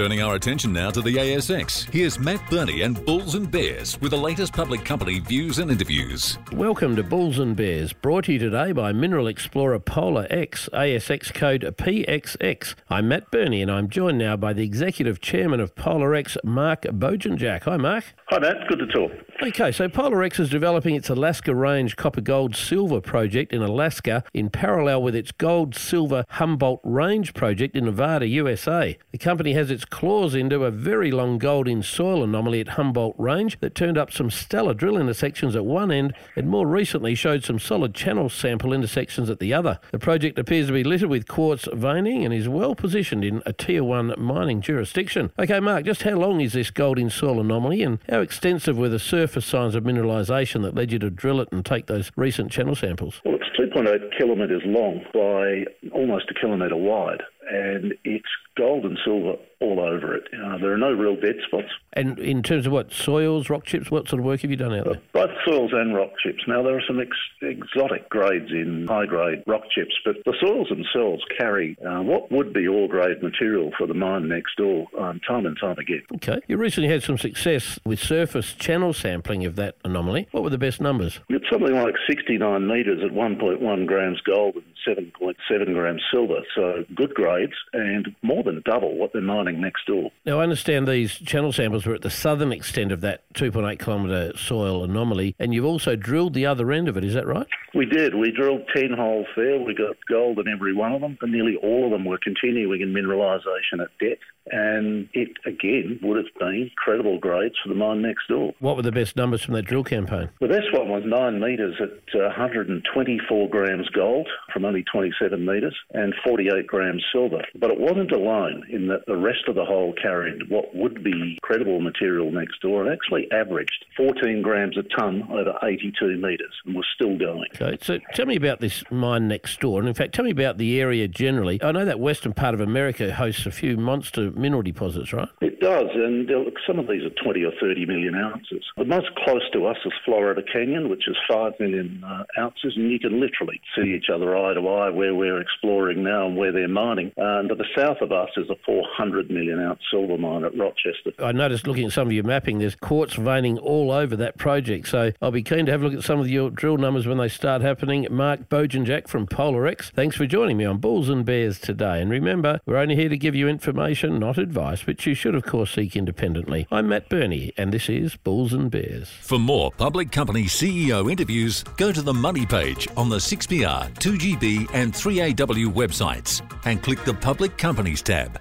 Turning our attention now to the ASX, here's Matt Birney and Bulls and Bears with the latest public company views and interviews. Welcome to Bulls and Bears, brought to you today by Mineral Explorer Polar X, ASX code PXX. I'm Matt Birney and I'm joined now by the Executive Chairman of Polar X, Mark Bojanjac. Hi, Mark. Hi, Matt. Good to talk. Okay, so Polar X is developing its Alaska Range copper gold silver project in Alaska in parallel with its gold silver Humboldt Range project in Nevada, USA. The company has its claws into a very long gold in soil anomaly at Humboldt Range that turned up some stellar drill intersections at one end and more recently showed some solid channel sample intersections at the other. The project appears to be littered with quartz veining and is well positioned in a Tier 1 mining jurisdiction. Okay, Mark, just how long is this gold in soil anomaly and how extensive were the surface signs of mineralisation that led you to drill it and take those recent channel samples? Well, it's 2.8 kilometres long by almost a kilometre wide, and it's gold and silver all over it. Uh, there are no real dead spots. And in terms of what, soils, rock chips, what sort of work have you done out there? Both soils and rock chips. Now, there are some ex- exotic grades in high grade rock chips, but the soils themselves carry uh, what would be ore grade material for the mine next door um, time and time again. Okay. You recently had some success with surface channel sampling of that anomaly. What were the best numbers? It's something like 69 metres at 1.1 grams gold and 7.7 grams silver, so good grades and more than double what they're mining next door. Now, I understand these channel samples were at the southern extent of that 2.8 kilometre soil anomaly, and you've also drilled the other end of it, is that right? We did. We drilled 10 holes there. We got gold in every one of them, and nearly all of them were continuing in mineralisation at depth. And it, again, would have been credible grades for the mine next door. What were the best numbers from that drill campaign? The best one was 9 metres at uh, 124 grams gold from only 27 metres and 48 grams silver. But it wasn't alone in that the rest of the hole carried what would be credible material next door and actually averaged 14 grams a tonne over 82 metres and was still going. Okay, so tell me about this mine next door. And in fact, tell me about the area generally. I know that western part of America hosts a few monster mineral deposits, right? It does, and uh, some of these are 20 or 30 million ounces. The most close to us is Florida Canyon, which is 5 million uh, ounces, and you can literally see each other eye to eye where we're exploring now and where they're mining. and to the south of us is a 400 million ounce silver mine at Rochester. I noticed looking at some of your mapping, there's quartz veining all over that project. So I'll be keen to have a look at some of your drill numbers when they start happening. Mark Bojanjac from Polar X, thanks for joining me on Bulls and Bears today. And remember, we're only here to give you information, not advice, which you should, of course, seek independently. I'm Matt Birney, and this is Bulls and Bears. For more public company CEO interviews, go to the Money page on the 6PR, 2GB, and 3AW websites and click the Public Companies tab.